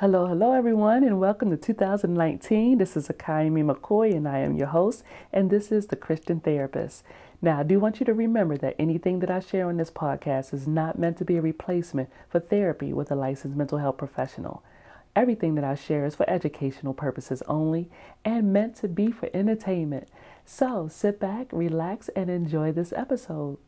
Hello, hello, everyone, and welcome to 2019. This is Akiami McCoy, and I am your host, and this is the Christian Therapist. Now, I do want you to remember that anything that I share on this podcast is not meant to be a replacement for therapy with a licensed mental health professional. Everything that I share is for educational purposes only and meant to be for entertainment. So sit back, relax, and enjoy this episode.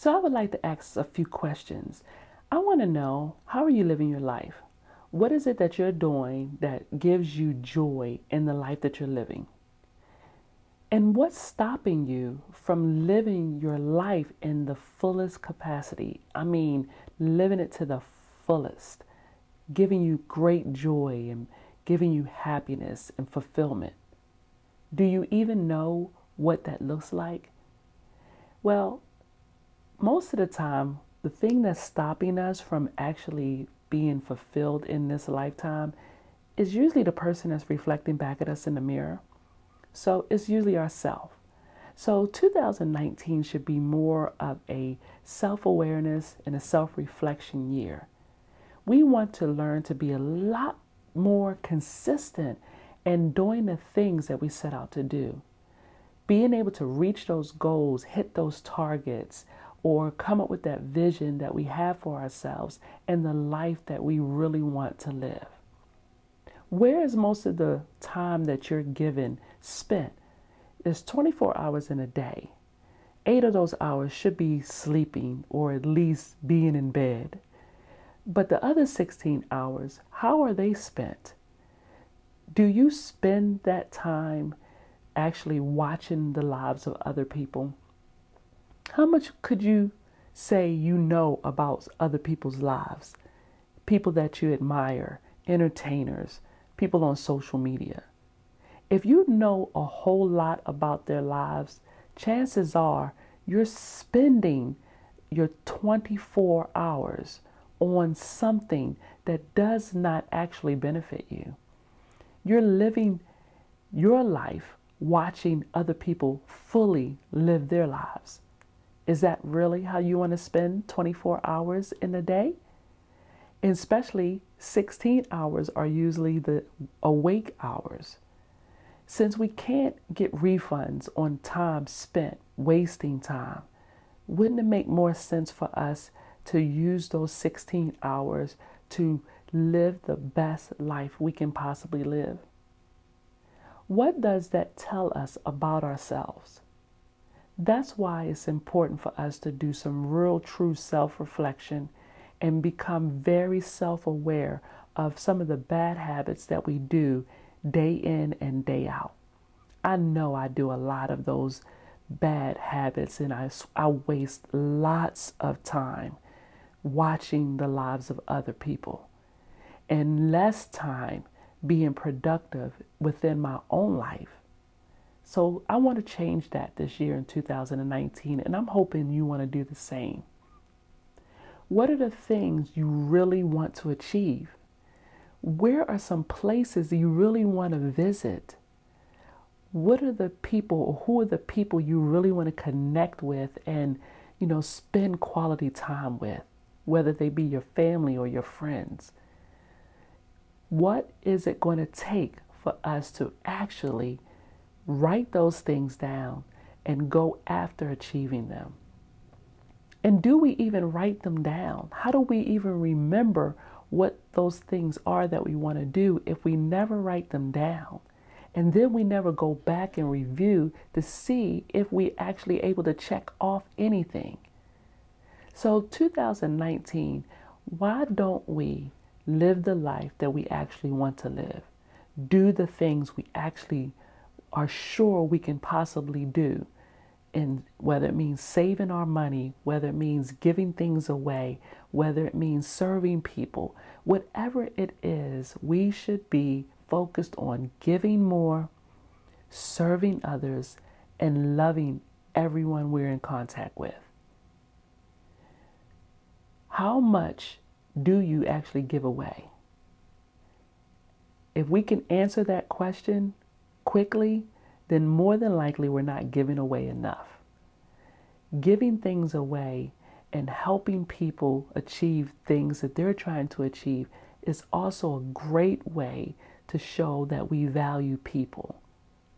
So I would like to ask a few questions. I want to know how are you living your life? What is it that you're doing that gives you joy in the life that you're living? And what's stopping you from living your life in the fullest capacity? I mean, living it to the fullest, giving you great joy and giving you happiness and fulfillment. Do you even know what that looks like? Well, most of the time, the thing that's stopping us from actually being fulfilled in this lifetime is usually the person that's reflecting back at us in the mirror. So it's usually ourself. So 2019 should be more of a self awareness and a self reflection year. We want to learn to be a lot more consistent in doing the things that we set out to do. Being able to reach those goals, hit those targets, or come up with that vision that we have for ourselves and the life that we really want to live. Where is most of the time that you're given spent? There's 24 hours in a day. Eight of those hours should be sleeping or at least being in bed. But the other 16 hours, how are they spent? Do you spend that time actually watching the lives of other people? How much could you say you know about other people's lives? People that you admire, entertainers, people on social media. If you know a whole lot about their lives, chances are you're spending your 24 hours on something that does not actually benefit you. You're living your life watching other people fully live their lives. Is that really how you want to spend 24 hours in a day? And especially 16 hours are usually the awake hours. Since we can't get refunds on time spent wasting time, wouldn't it make more sense for us to use those 16 hours to live the best life we can possibly live? What does that tell us about ourselves? That's why it's important for us to do some real true self reflection and become very self aware of some of the bad habits that we do day in and day out. I know I do a lot of those bad habits and I, I waste lots of time watching the lives of other people and less time being productive within my own life so I want to change that this year in 2019, and I'm hoping you want to do the same. What are the things you really want to achieve? Where are some places you really want to visit? What are the people who are the people you really want to connect with and, you know, spend quality time with, whether they be your family or your friends? What is it going to take for us to actually Write those things down and go after achieving them. And do we even write them down? How do we even remember what those things are that we want to do if we never write them down? And then we never go back and review to see if we're actually able to check off anything. So 2019, why don't we live the life that we actually want to live? Do the things we actually are sure we can possibly do. And whether it means saving our money, whether it means giving things away, whether it means serving people, whatever it is, we should be focused on giving more, serving others, and loving everyone we're in contact with. How much do you actually give away? If we can answer that question, quickly, then more than likely we're not giving away enough. giving things away and helping people achieve things that they're trying to achieve is also a great way to show that we value people.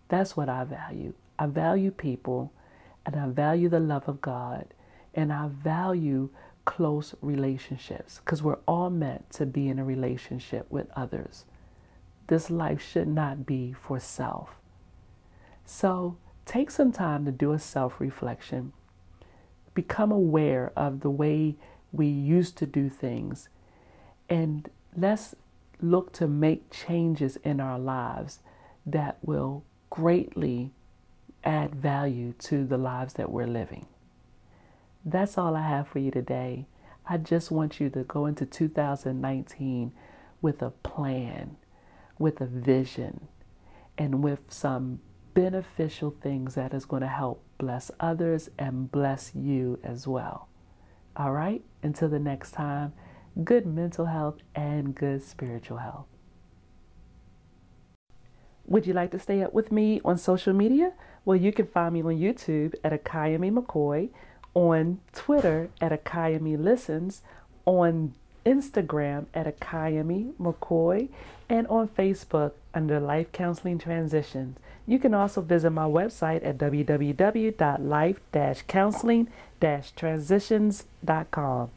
That's what I value. I value people and I value the love of God and I value close relationships because we're all meant to be in a relationship with others. This life should not be for self. So take some time to do a self reflection. Become aware of the way we used to do things. And let's look to make changes in our lives that will greatly add value to the lives that we're living. That's all I have for you today. I just want you to go into 2019 with a plan, with a vision, and with some beneficial things that is going to help bless others and bless you as well. All right, until the next time, good mental health and good spiritual health. Would you like to stay up with me on social media? Well, you can find me on YouTube at Akiami McCoy, on Twitter at Akiami Listens, on Instagram at Akiami McCoy, and on Facebook under Life Counseling Transitions. You can also visit my website at www.life-counseling-transitions.com.